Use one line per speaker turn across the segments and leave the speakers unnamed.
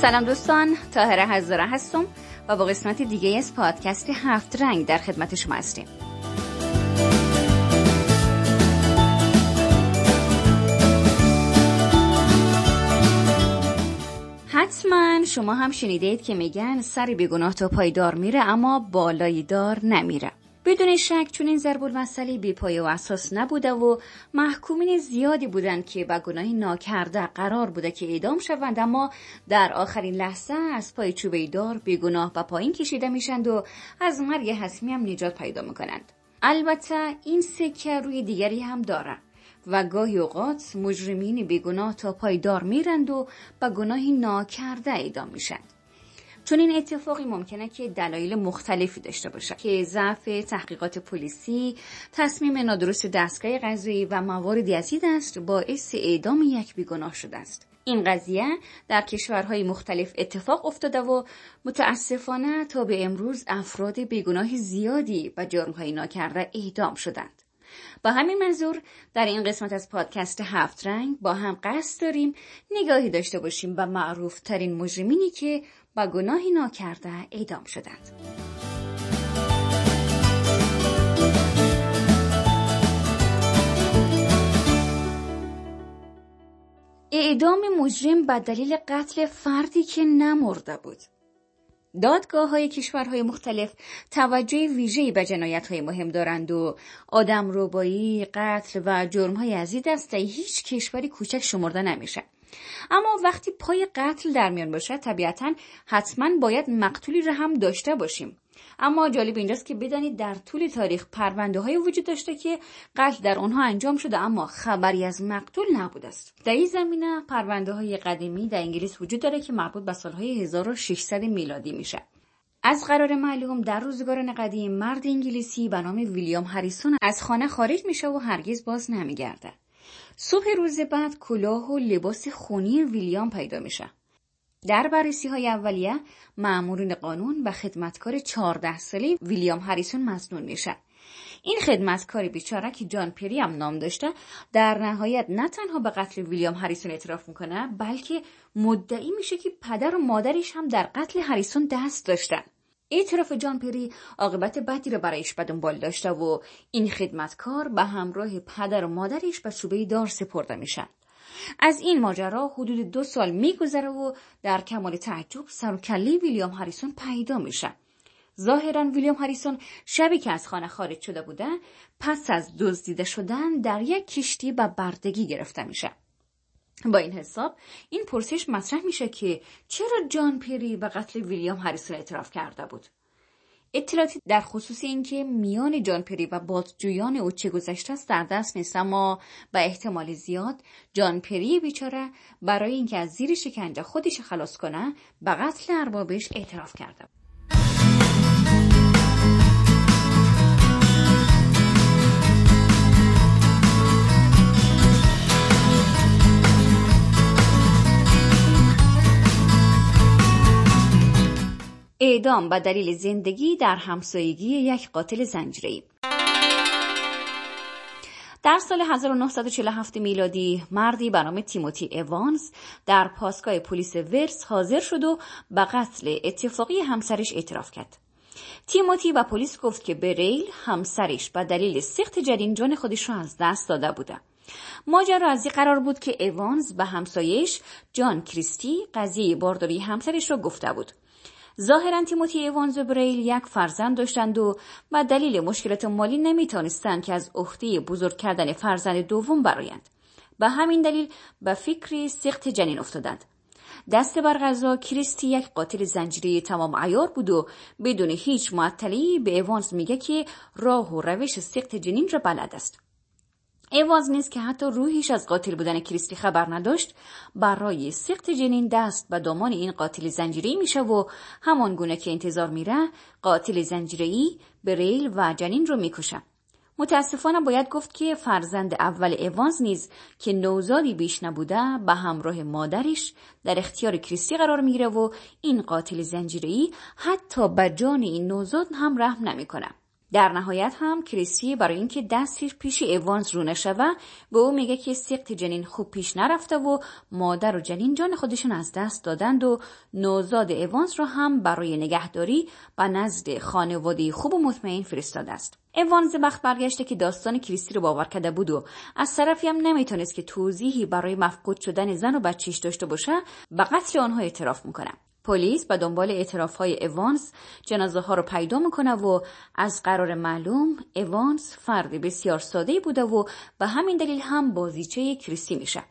سلام دوستان تاهره هزاره هستم و با قسمت دیگه از پادکست هفت رنگ در خدمت شما هستیم. حتما شما هم شنیدید که میگن سر بیگناه تا پایدار میره اما بالایی دار نمیره. بدون شک چون این ضرب المثلی بی پایه و اساس نبوده و محکومین زیادی بودند که به گناهی ناکرده قرار بوده که اعدام شوند. اما در آخرین لحظه از پای چوبه دار بیگناه به پایین کشیده میشند و از مرگ حتمی هم نجات پیدا می‌کنند. البته این سکه روی دیگری هم داره و گاهی اوقات مجرمین بیگناه تا پایدار میرند و به گناهی ناکرده اعدام میشند. چون این اتفاقی ممکنه که دلایل مختلفی داشته باشه که ضعف تحقیقات پلیسی تصمیم نادرست دستگاه قضایی و مواردی از این است باعث اعدام یک بیگناه شده است. این قضیه در کشورهای مختلف اتفاق افتاده و متاسفانه تا به امروز افراد بیگناه زیادی به جرمهای ناکرده اعدام شدند. با همین منظور در این قسمت از پادکست هفت رنگ با هم قصد داریم نگاهی داشته باشیم به معروف ترین مجرمینی که با گناهی ناکرده اعدام شدند. اعدام مجرم به دلیل قتل فردی که نمرده بود. دادگاه های کشورهای مختلف توجه ویژه‌ای به جنایت های مهم دارند و آدم روبایی، قتل و جرم های از این هیچ کشوری کوچک شمرده نمیشه. اما وقتی پای قتل در میان باشد طبیعتا حتما باید مقتولی را هم داشته باشیم. اما جالب اینجاست که بدانید در طول تاریخ پرونده های وجود داشته که قتل در آنها انجام شده اما خبری از مقتول نبود است. در این زمینه پرونده های قدیمی در انگلیس وجود داره که مربوط به سالهای 1600 میلادی میشه. از قرار معلوم در روزگاران قدیم مرد انگلیسی به نام ویلیام هریسون از خانه خارج میشه و هرگز باز نمیگرده صبح روز بعد کلاه و لباس خونی ویلیام پیدا میشه. در بررسی های اولیه معمورین قانون و خدمتکار 14 ساله ویلیام هریسون مزنون میشه. این خدمتکار بیچاره که جان پری هم نام داشته در نهایت نه تنها به قتل ویلیام هریسون اعتراف می‌کنه بلکه مدعی میشه که پدر و مادرش هم در قتل هریسون دست داشتن. اعتراف جان پری عاقبت بدی را برایش به دنبال داشته و این خدمتکار به همراه پدر و مادرش به چوبه دار سپرده میشن. از این ماجرا حدود دو سال میگذره و در کمال تعجب سر ویلیام هریسون پیدا میشه ظاهرا ویلیام هریسون شبی که از خانه خارج شده بوده پس از دزدیده شدن در یک کشتی به بردگی گرفته میشه. با این حساب این پرسش مطرح میشه که چرا جان پری به قتل ویلیام هریسون اعتراف کرده بود؟ اطلاعاتی در خصوص اینکه میان جان پری و بازجویان او چه گذشته است در دست نیست اما به احتمال زیاد جان پری بیچاره برای اینکه از زیر شکنجه خودش خلاص کنه به قتل اربابش اعتراف کرده بود. اعدام به دلیل زندگی در همسایگی یک قاتل زنجیره‌ای در سال 1947 میلادی مردی به نام تیموتی ایوانز در پاسگاه پلیس ورس حاضر شد و به قتل اتفاقی همسرش اعتراف کرد. تیموتی و پلیس گفت که بریل همسرش به دلیل سخت جدین جان خودش را از دست داده بوده. ماجرا از این قرار بود که ایوانز به همسایش جان کریستی قضیه بارداری همسرش را گفته بود. ظاهرا تیموتی ایوانز و بریل یک فرزند داشتند و به دلیل مشکلات مالی نمی‌تونستند که از عهده بزرگ کردن فرزند دوم برایند به همین دلیل به فکری سخت جنین افتادند. دست بر غذا کریستی یک قاتل زنجیری تمام عیار بود و بدون هیچ معطلی به ایوانز میگه که راه و روش سخت جنین را بلد است. ایواز نیست که حتی روحیش از قاتل بودن کریستی خبر نداشت برای سخت جنین دست به دامان این قاتل زنجیری میشه و همان گونه که انتظار میره قاتل زنجیری ریل و جنین رو می‌کشه. متاسفانه باید گفت که فرزند اول ایوانز نیز که نوزادی بیش نبوده به همراه مادرش در اختیار کریستی قرار می‌گیره و این قاتل زنجیری حتی به جان این نوزاد هم رحم نمی‌کنه. در نهایت هم کریسی برای اینکه دستش پیش ایوانز رو نشوه به او میگه که سیقت جنین خوب پیش نرفته و مادر و جنین جان خودشون از دست دادند و نوزاد ایوانز را هم برای نگهداری به نزد خانواده خوب و مطمئن فرستاده است. ایوانز بخت برگشته که داستان کریستی رو باور کرده بود و از طرفی هم نمی‌تونست که توضیحی برای مفقود شدن زن و بچیش داشته باشه به قتل آنها اعتراف می‌کنه. پلیس به دنبال اعتراف های ایوانز جنازه ها رو پیدا می‌کنه و از قرار معلوم ایوانز فردی بسیار ساده بوده و به همین دلیل هم بازیچه کریستی میشه.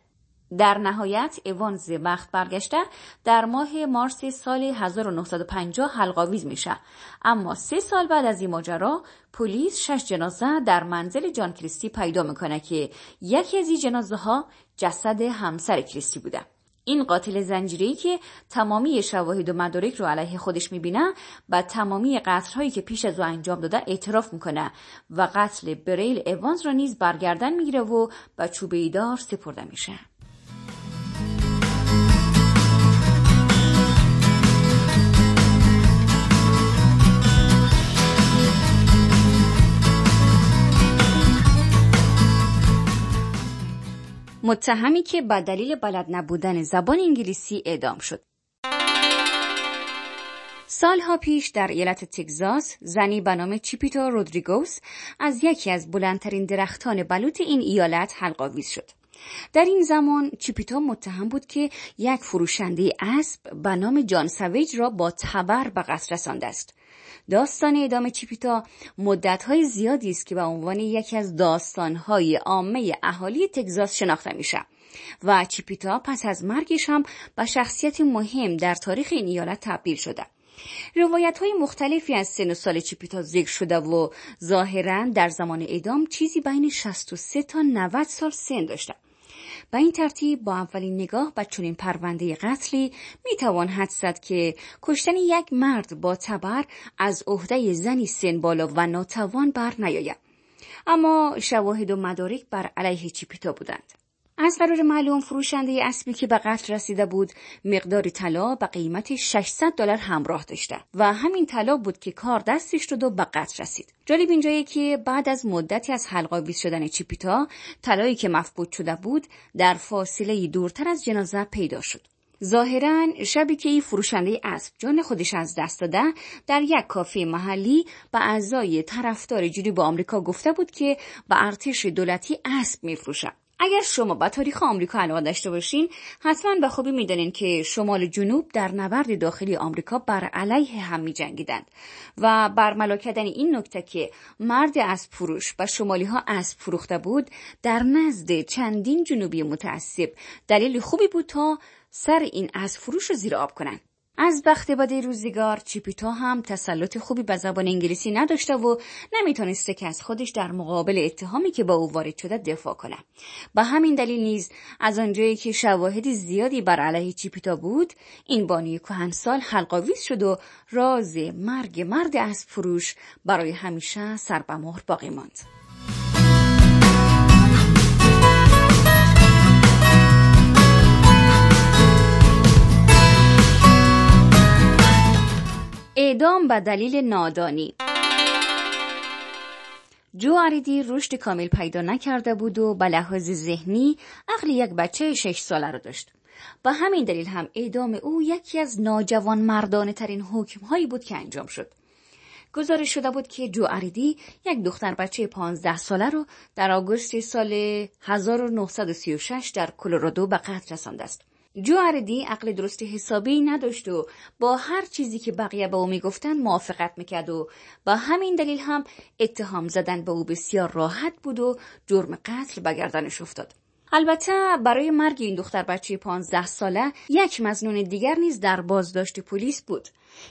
در نهایت ایوانز وقت برگشته در ماه مارس سال 1950 حلقاویز میشه اما سه سال بعد از این ماجرا پلیس شش جنازه در منزل جان کریستی پیدا می‌کنه که یکی از این جنازه ها جسد همسر کریستی بوده این قاتل زنجیری که تمامی شواهد و مدارک رو علیه خودش می‌بینه و تمامی قتلهایی که پیش از او انجام داده اعتراف می‌کنه و قتل بریل ایوانز را نیز برگردن می‌گیره و به چوبه دار سپرده میشه. متهمی که به دلیل بلد نبودن زبان انگلیسی اعدام شد. سالها پیش در ایالت تگزاس زنی به نام چیپیتا رودریگوس از یکی از بلندترین درختان بلوط این ایالت حلقاویز شد. در این زمان چیپیتا متهم بود که یک فروشنده اسب به نام جان سویج را با تبر به قصر رسانده است. داستان ادامه چیپیتا مدتهای زیادی است که به عنوان یکی از داستانهای عامه اهالی تگزاس شناخته میشه و چیپیتا پس از مرگش هم به شخصیت مهم در تاریخ این ایالت تبدیل شده. روایت های مختلفی از سن و سال چیپیتا ذکر شده و ظاهرا در زمان ادام چیزی بین 63 تا 90 سال سن داشته. به این ترتیب با اولین نگاه به چنین پرونده قتلی می‌توان حد زد که کشتن یک مرد با تبر از عهده زنی سن بالا و ناتوان بر نیاید. اما شواهد و مدارک بر علیه چیپیتا بودند. از قرار معلوم فروشنده اسبی که به قتل رسیده بود مقدار طلا به قیمت 600 دلار همراه داشته و همین طلا بود که کار دستش شد و به قتل رسید. جالب اینجایی که بعد از مدتی از حلقاویز شدن چیپیتا طلایی که مفقود شده بود در فاصله دورتر از جنازه پیدا شد. ظاهرا شبی که این فروشنده اسب جان خودش از دست داده در یک کافه محلی به اعضای طرفدار جنوب آمریکا گفته بود که به ارتش دولتی اسب میفروشد اگر شما به تاریخ آمریکا علاقه داشته باشین حتما به خوبی می‌دانین که شمال جنوب در نبرد داخلی آمریکا بر علیه هم می جنگیدند و برملا کردن این نکته که مرد از فروش و شمالی ها از فروخته بود در نزد چندین جنوبی متعصب دلیل خوبی بود تا سر این از فروش رو زیر آب کنند. از بخت باد روزگار چیپیتا هم تسلط خوبی به زبان انگلیسی نداشته و نمی‌تونسته که از خودش در مقابل اتهامی که با او وارد شده دفاع کنه. به همین دلیل نیز از آنجایی که شواهد زیادی بر علیه چیپیتا بود این بانی کهنسال حلقاویز شد و راز مرگ مرد از فروش برای همیشه سر به مهر باقی ماند. اعدام به دلیل نادانی جو عریدی رشد کامل پیدا نکرده بود و به لحاظ ذهنی عقل یک بچه شش ساله را داشت. با همین دلیل هم اعدام او یکی از ناجوان مردانه ترین حکم هایی بود که انجام شد. گزارش شده بود که جو عریدی یک دختر بچه 15 ساله رو در آگوست سال 1936 در کلرادو به قتل رسانده است. جو اردی عقل درست حسابی نداشت و با هر چیزی که بقیه به او می‌گفتن موافقت می‌کرد و با همین دلیل هم اتهام زدن به او بسیار راحت بود و جرم قتل به گردنش افتاد. البته برای مرگ این دختر بچه 15 ساله یک مزنون دیگر نیز در بازداشت پلیس بود.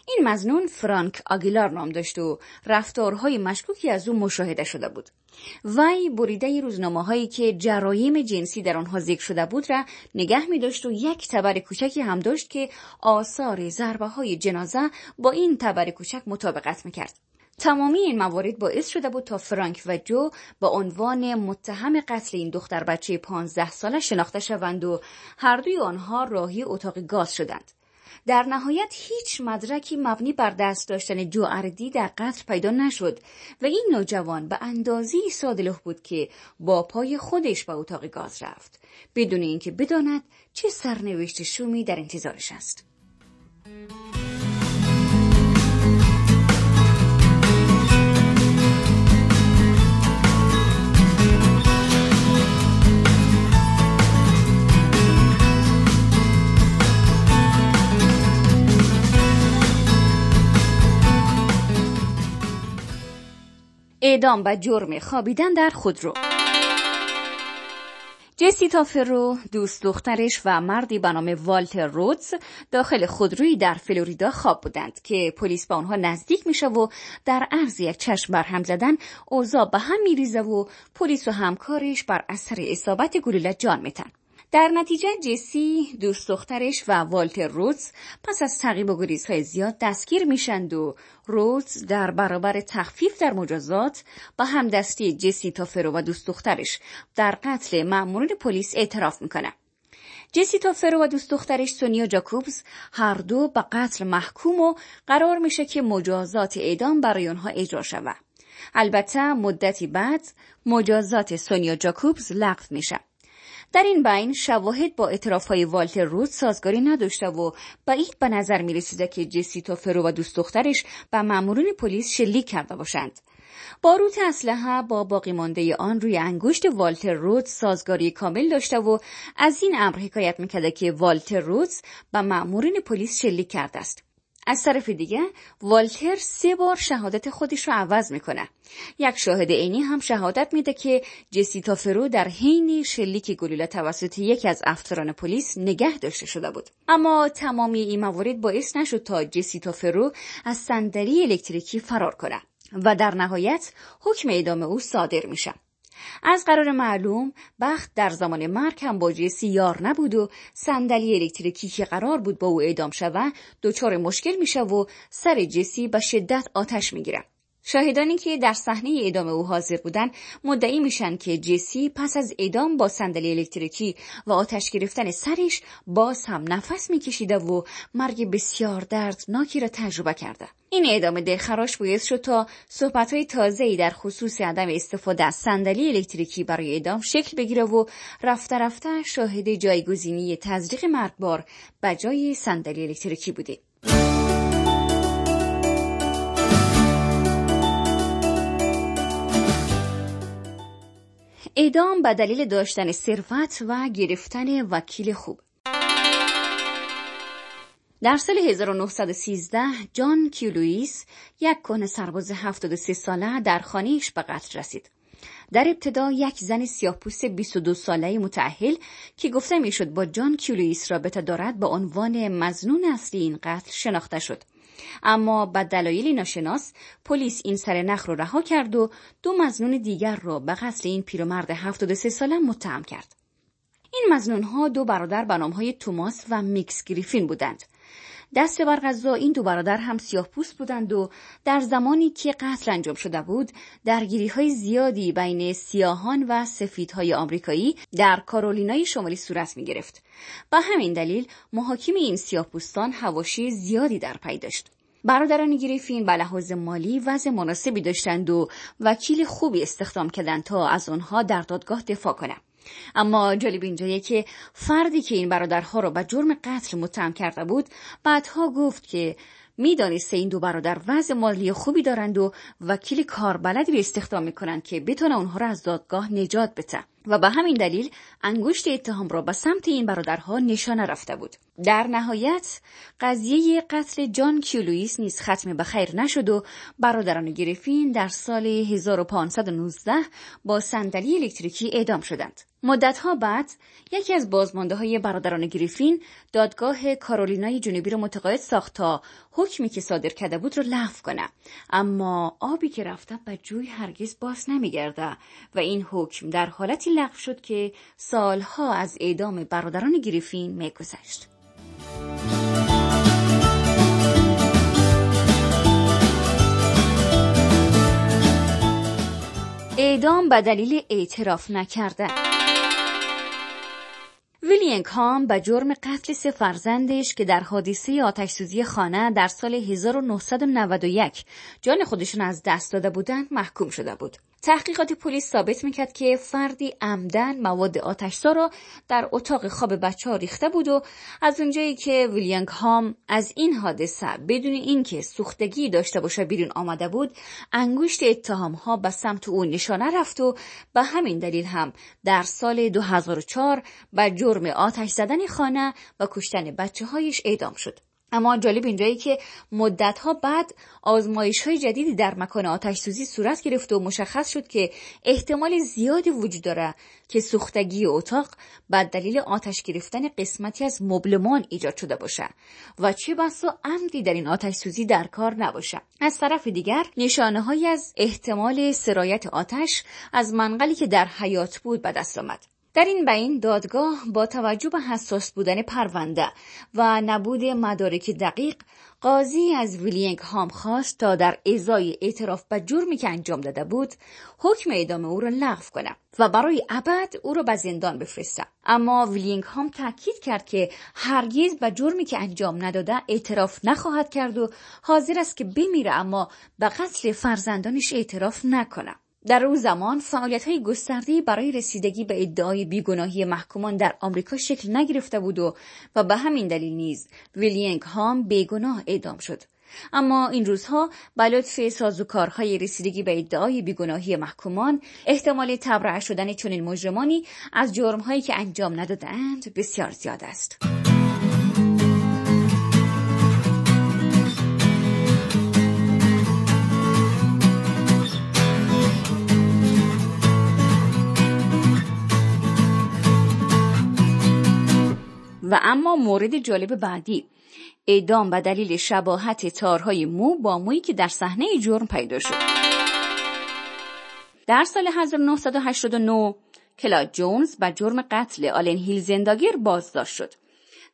این مزنون فرانک آگیلار نام داشت و رفتارهای مشکوکی از او مشاهده شده بود وی بریده روزنامه هایی که جرایم جنسی در آنها ذکر شده بود را نگه می داشت و یک تبر کوچکی هم داشت که آثار ضربه های جنازه با این تبر کوچک مطابقت می‌کرد. تمامی این موارد باعث شده بود تا فرانک و جو با عنوان متهم قتل این دختر بچه 15 ساله شناخته شوند و هر دوی آنها راهی اتاق گاز شدند. در نهایت هیچ مدرکی مبنی بر دست داشتن جو اردی در قتل پیدا نشد و این نوجوان به اندازی سادلوه بود که با پای خودش به اتاق گاز رفت بدون اینکه بداند چه سرنوشت شومی در انتظارش است. اعدام و جرم خوابیدن در خودرو جسی تافرو دوست دخترش و مردی به نام والتر رودز داخل خودرویی در فلوریدا خواب بودند که پلیس با آنها نزدیک میشه و در عرض یک چشم بر هم زدن اوضاع به هم میریزه و پلیس و همکارش بر اثر اصابت گلوله جان میتن در نتیجه جسی دوست دخترش و والتر رودز پس از تعقیب و گریزهای زیاد دستگیر میشند و رودز در برابر تخفیف در مجازات با همدستی جسی تافرو و دوست دخترش در قتل مأمورین پلیس اعتراف می‌کنه. جسی تافرو و دوست دخترش سونیا جاکوبز هر دو به قتل محکوم و قرار میشه که مجازات اعدام برای آنها اجرا شود. البته مدتی بعد مجازات سونیا جاکوبز لغو میشه. در این بین شواهد با های والتر رود سازگاری نداشته و بعید به نظر می رسیده که جسی توفرو و دوست دخترش به مامورین پلیس شلیک کرده باشند. باروت اسلحه با باقی مانده آن روی انگشت والتر رود سازگاری کامل داشته و از این امر حکایت می‌کرده که والتر رودز به مامورین پلیس شلیک کرده است. از طرف دیگه والتر سه بار شهادت خودش رو عوض می‌کنه. یک شاهد عینی هم شهادت میده که جسی تافرو در حین شلیک گلوله توسط یکی از افسران پلیس نگه داشته شده بود. اما تمامی این موارد باعث نشد تا جسی تافرو از صندلی الکتریکی فرار کنه و در نهایت حکم اعدام او صادر میشه. از قرار معلوم بخت در زمان مرگ هم با جسی یار نبود و صندلی الکتریکی که قرار بود با او اعدام شود دچار مشکل میشه و سر جسی به شدت آتش می‌گیره شاهدانی که در صحنه اعدام او حاضر بودند مدعی میشن که جسی پس از اعدام با صندلی الکتریکی و آتش گرفتن سرش باز هم نفس میکشیده و مرگ بسیار دردناکی را تجربه کرده. این اعدام دلخراش باعث شد تا صحبتهای تازه‌ای در خصوص عدم استفاده از صندلی الکتریکی برای اعدام شکل بگیره و رفته رفته شاهد جایگزینی تزریق مرگبار به جای صندلی الکتریکی بودیم اعدام به دلیل داشتن ثروت و گرفتن وکیل خوب در سال 1913 جان کیولویس یک کهنه سرباز 73 ساله در خانهش به قتل رسید. در ابتدا یک زن سیاهپوست 22 ساله متأهل که گفته می‌شد با جان کیولویس رابطه دارد به عنوان مظنون اصلی این قتل شناخته شد. اما به دلایلی ناشناس پلیس این سر نخ رو رها کرد و دو مظنون دیگر را به قتل این پیرمرد 73 ساله متهم کرد. این مظنون ها دو برادر به های توماس و میکس گریفین بودند. دست بر قضا این دو برادر هم سیاه پوست بودند و در زمانی که قتل انجام شده بود درگیری های زیادی بین سیاهان و سفیدهای آمریکایی در کارولینای شمالی صورت می گرفت. به همین دلیل محاکمه این سیاه پوستان حواشی زیادی در پی داشت. برادران گریفین به لحاظ مالی وضع مناسبی داشتند و وکیل خوبی استخدام کردند تا از آنها در دادگاه دفاع کنند. اما جالب اینجایه که فردی که این برادرها را به جرم قتل متهم کرده بود بعدها گفت که می‌دانسته این دو برادر وضع مالی خوبی دارند و وکیل کاربلدی به استخدام می‌کنند که بتونه اونها را از دادگاه نجات بده. و به همین دلیل انگشت اتهام را به سمت این برادرها نشانه رفته بود. در نهایت قضیه قتل جان کیولویس نیز ختم به خیر نشد و برادران گریفین در سال 1519 با صندلی الکتریکی اعدام شدند. مدتها بعد یکی از بازمانده های برادران گریفین دادگاه کارولینای جنوبی را متقاعد ساخت تا حکمی که صادر کرده بود را لغو کنه. اما آبی که رفته به جوی هرگز باز نمیگرده و این حکم در حالتی لغو شد که سالها از اعدام برادران گریفین میگذشت اعدام به دلیل اعتراف نکردن. ویلینگ هام به جرم قتل سه فرزندش که در حادثه آتشسوزی خانه در سال 1991 جان خودشون از دست داده بودند محکوم شده بود. تحقیقات پلیس ثابت می‌کرد که فردی عمدن مواد آتشزا را در اتاق خواب بچه ها ریخته بود و از اونجایی که ویلیانگ هام از این حادثه بدون اینکه سوختگی داشته باشه بیرون آمده بود انگشت اتهام ها به سمت او نشانه رفت و به همین دلیل هم در سال 2004 به جرم آتش زدن خانه و کشتن بچه هایش اعدام شد. اما جالب اینجایی که مدتها بعد آزمایش های جدیدی در مکان آتش سوزی صورت گرفت و مشخص شد که احتمال زیادی وجود داره که سوختگی اتاق به دلیل آتش گرفتن قسمتی از مبلمان ایجاد شده باشه و چه بسا عمدی در این آتش سوزی در کار نباشه. از طرف دیگر نشانه های از احتمال سرایت آتش از منقلی که در حیاط بود به دست آمد. در این بین دادگاه با توجه به حساس بودن پرونده و نبود مدارک دقیق قاضی از ویلینگ هام خواست تا در ازای اعتراف به جرمی که انجام داده بود حکم اعدام او را لغو کنه و برای ابد او را به زندان بفرسته. اما ویلینگ هام تاکید کرد که هرگز به جرمی که انجام نداده اعتراف نخواهد کرد و حاضر است که بمیره اما به قتل فرزندانش اعتراف نکنه. در او زمان فعالیت های گسترده برای رسیدگی به ادعای بیگناهی محکومان در آمریکا شکل نگرفته بود و و به همین دلیل نیز ویلینگ هام بیگناه اعدام شد. اما این روزها به لطف سازوکارهای رسیدگی به ادعای بیگناهی محکومان احتمال تبرع شدن چنین مجرمانی از جرمهایی که انجام ندادند بسیار زیاد است. و اما مورد جالب بعدی. اعدام به دلیل شباهت تارهای مو با مویی که در صحنه جرم پیدا شد. در سال 1989 کلا جونز به جرم قتل آلن هیل زنداگیر بازداشت شد.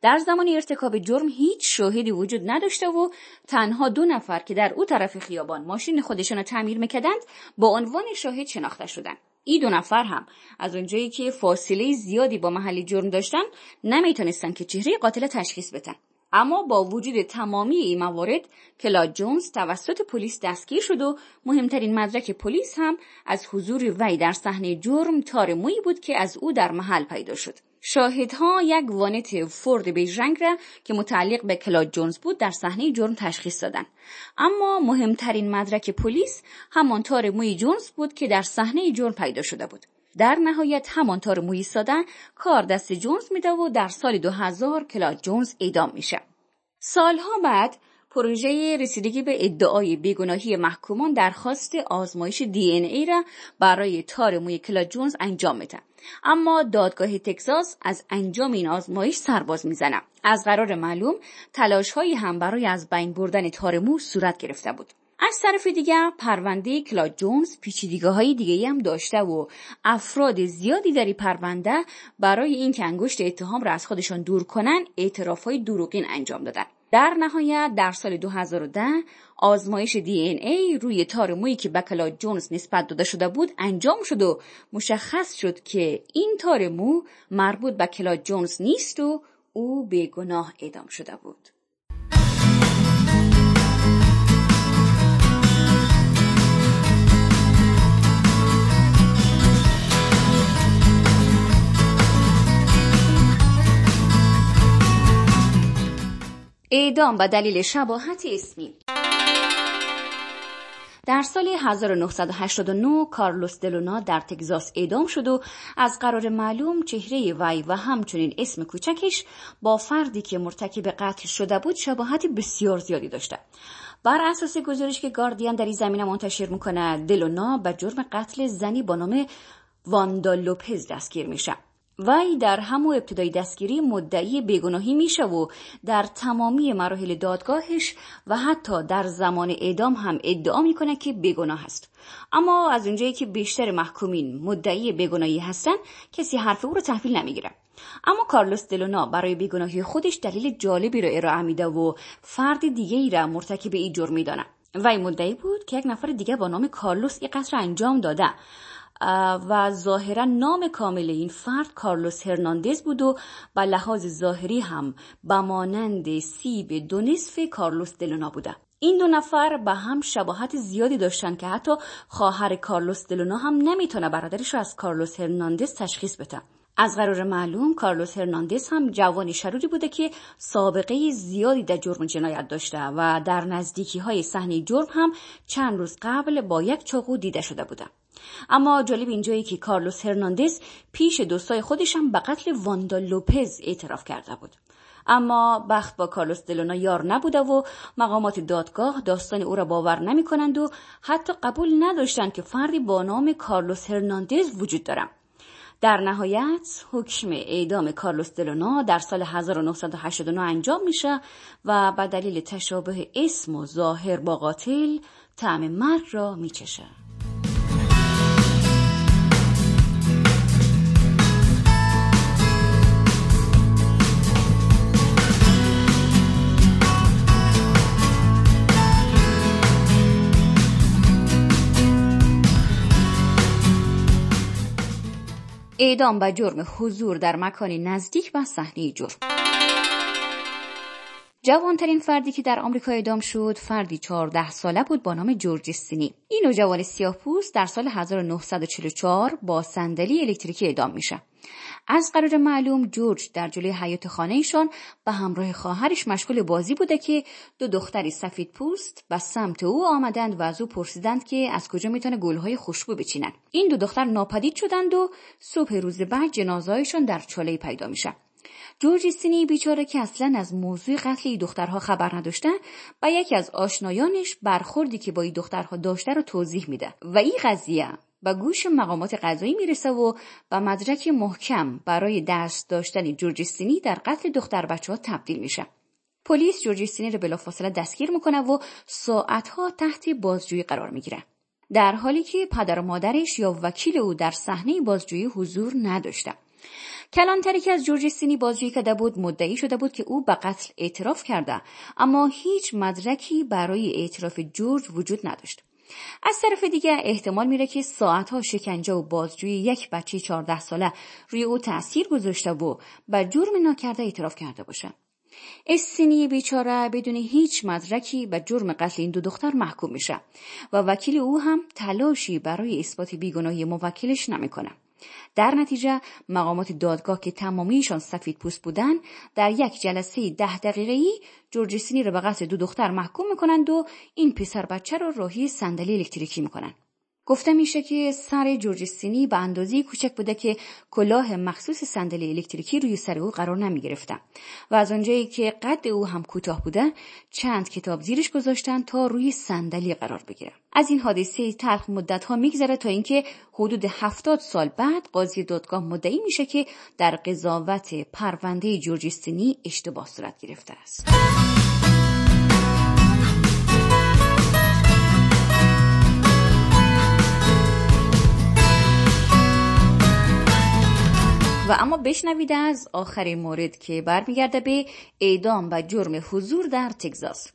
در زمان ارتکاب جرم هیچ شاهدی وجود نداشته و تنها دو نفر که در او طرف خیابان ماشین خودشان را تعمیر می‌کردند با عنوان شاهد شناخته شدند. این دو نفر هم. از اونجایی که فاصله زیادی با محل جرم داشتن نمی‌تونستن که چهره قاتل تشخیص بدن. اما با وجود تمامی این موارد کلاد جونز توسط پلیس دستگیر شد و مهمترین مدرک پلیس هم از حضور وی در صحنه جرم تار مویی بود که از او در محل پیدا شد. شاهدها یک وانت فورد بیج رنگ را که متعلق به کلاد جونز بود در صحنه جرم تشخیص دادند. اما مهمترین مدرک پلیس همان تار موی جونز بود که در صحنه جرم پیدا شده بود. در نهایت همان تار موی ساده کار دست جونز میده و در سال 2000 کلاد جونز اعدام میشه. سالها بعد پروژه رسیدگی به ادعای بیگناهی محکومان درخواست آزمایش DNA را برای تار موی کلاد جونز انجام میده. اما دادگاه تگزاس از انجام این آزمایش سرباز می‌زنه. از قرار معلوم تلاش هایی هم برای از بین بردن تار مو صورت گرفته بود. از طرف دیگر پرونده کلاد جونز پیچیدگی های دیگه هم داشته و افراد زیادی در این پرونده برای اینکه انگشت اتهام را از خودشان دور کنن اعتراف های دروغین انجام دادن. در نهایت در سال 2010 آزمایش DNA روی تار مویی که به کلاد جونز نسبت داده شده بود انجام شد و مشخص شد که این تار مو مربوط به کلاد جونز نیست و او بی گناه اعدام شده بود. اعدام به دلیل شباهت اسمی در سال 1989 کارلوس دلونا در تگزاس اعدام شد و از قرار معلوم چهره وی و همچنین اسم کوچکش با فردی که مرتکب قتل شده بود شباهت بسیار زیادی داشته. بر اساس گزارش که گاردین در این زمینه منتشر می‌کنه دلونا به جرم قتل زنی با نام واندا لوپز دستگیر میشه. وی در همو ابتدای دستگیری مدعی بیگناهی میشه و در تمامی مراحل دادگاهش و حتی در زمان اعدام هم ادعا می‌کنه که بیگناه است. اما از اونجایی که بیشتر محکومین مدعی بیگناهی هستن کسی حرف او رو تحویل نمی‌گیره. اما کارلوس دلونا برای بیگناهی خودش دلیل جالبی رو ارائه میده و فرد دیگه ای را مرتکب این جرم میدانه وی مدعی بود که یک نفر دیگه با نام کارلوس این قتل انجام داده. و ظاهرا نام کامل این فرد کارلوس هرناندز بود و به لحاظ ظاهری هم به مانند سیب دو نصف کارلوس دلونا بوده. این دو نفر به هم شباهت زیادی داشتن که حتی خواهر کارلوس دلونا هم نمی‌تونه برادرش رو از کارلوس هرناندز تشخیص بده. از قرار معلوم کارلوس هرناندز هم جوانی شروری بوده که سابقه زیادی در جرم جنایت داشته و در نزدیکی های صحنه جرم هم چند روز قبل با یک چاقو دیده شده بوده. اما جالب اینجایی که کارلوس هرناندز پیش دوستای خودش هم به قتل واندا لوپز اعتراف کرده بود اما بخت با کارلوس دلونا یار نبوده و مقامات دادگاه داستان او را باور نمی کنند و حتی قبول نداشتند که فردی با نام کارلوس هرناندز وجود دارد. در نهایت حکم اعدام کارلوس دلونا در سال 1989 انجام میشه و به دلیل تشابه اسم و ظاهر با قاتل طعم مرگ را میچشه. اعدام به جرم حضور در مکانی نزدیک به صحنه جرم. جوانترین فردی که در آمریکا اعدام شد فردی 14 ساله بود با نام جورج سینی. این نوجوان سیاهپوست در سال 1944 با صندلی الکتریکی اعدام میشه. از قرار معلوم جورج در جلوی حیات خانهشان به همراه خواهرش مشغول بازی بوده که دو دختری سفید پوست به سمت او آمدند و از او پرسیدند که از کجا می‌تونه گلهای خوشبو بچینند این دو دختر ناپدید شدند و صبح روز بعد جنازهایشان در چاله پیدا میشه جورج سینی بیچاره که اصلا از موضوع قتل دخترها خبر نداشته و یکی از آشنایانش برخوردی که با این دخترها داشته رو توضیح میده. و این قضیه به گوش مقامات قضایی می‌رسه و به مدرک محکم برای دست داشتن جورجستینی در قتل دختر بچه ها تبدیل میشه. پلیس جورجستینی رو بلافاصله دستگیر می‌کنه و ساعتها تحت بازجویی قرار می‌گیره. در حالی که پدر و مادرش یا وکیل او در صحنه بازجویی حضور نداشته. کلانتری که از جورجستینی بازجویی کرده بود مدعی شده بود که او به قتل اعتراف کرده اما هیچ مدرکی برای اعتراف جورج وجود نداشت. از طرف دیگه احتمال میره که ساعتها شکنجه و بازجویی یک بچه 14 ساله روی او تاثیر گذاشته و به جرم ناکرده اعتراف کرده باشه. استینی بیچاره بدون هیچ مدرکی به جرم قتل این دو دختر محکوم میشه و وکیل او هم تلاشی برای اثبات بیگناهی موکلش نمی‌کنه. در نتیجه مقامات دادگاه که تمامیشان سفید پوست بودن در یک جلسه ده دقیقه ای جورجسینی را به قتل دو دختر محکوم می‌کنند و این پسر بچه را راهی صندلی الکتریکی می‌کنند. گفته میشه که سر جورجستینی به اندازه کوچک بوده که کلاه مخصوص صندلی الکتریکی روی سر او قرار نمی گرفته و از آنجایی که قد او هم کوتاه بوده چند کتاب زیرش گذاشتن تا روی صندلی قرار بگیره. از این حادثه تلخ مدت ها میگذره تا اینکه حدود هفتاد سال بعد قاضی دادگاه مدعی میشه که در قضاوت پرونده جورجستینی اشتباه صورت گرفته است. و اما بشنوید از آخرین مورد که برمیگرده به اعدام و جرم حضور در تگزاس.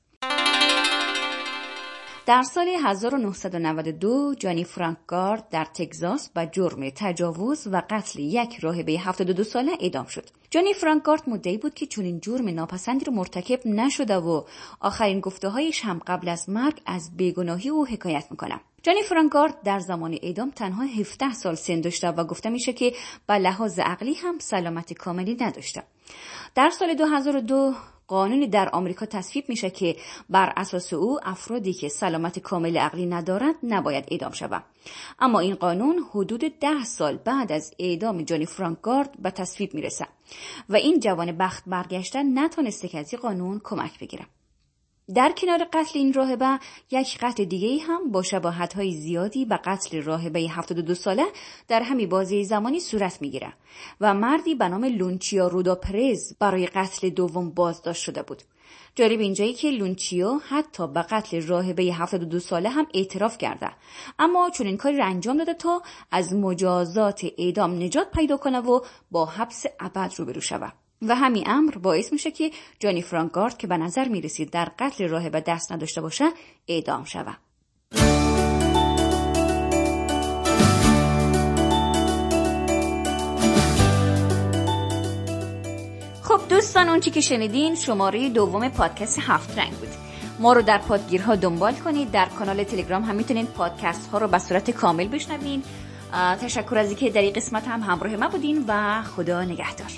در سال 1992 جانی فرانکگارد در تگزاس به جرم تجاوز و قتل یک راهبه 72 ساله اعدام شد. جانی فرانکگارد مدعی بود که چنین جرم ناپسندی رو مرتکب نشده و آخرین گفته هایش هم قبل از مرگ از بیگناهی او حکایت می‌کنه. جانی فرانکگارد در زمان اعدام تنها 17 سال سن داشته و گفته میشه که به لحاظ عقلی هم سلامت کاملی نداشته. در سال 2002 قانونی در آمریکا تصویب میشه که بر اساس او افرادی که سلامت کامل عقلی ندارند نباید اعدام شود اما این قانون حدود ده سال بعد از اعدام جانی فرانکگارد به تصویب می‌رسه و این جوان بخت برگشتن نتونسته که از این قانون کمک بگیره در کنار قتل این راهبه یک قتل دیگه هم با شباهت های زیادی به قتل راهبه 72 ساله در همین بازی زمانی صورت می‌گیره و مردی به نام لونچیا رودا پرز برای قتل دوم بازداشت شده بود. جالب اینجایی که لونچیو حتی به قتل راهبه 72 ساله هم اعتراف کرده اما چون این کاری را انجام داده تا از مجازات اعدام نجات پیدا کنه و با حبس ابد روبرو شود و همین امر باعث میشه که جانی فرانکارد که به نظر می‌رسید در قتل راهبه دست نداشته باشه اعدام شوه. خب دوستان اون که شنیدین شماره دوم پادکست هفت رنگ بود. ما رو در پادگیرها دنبال کنید. در کانال تلگرام هم می‌تونید پادکست ها رو به صورت کامل بشنوین. تشکر از اینکه در این قسمت هم همراه ما بودین و خدا نگهدار.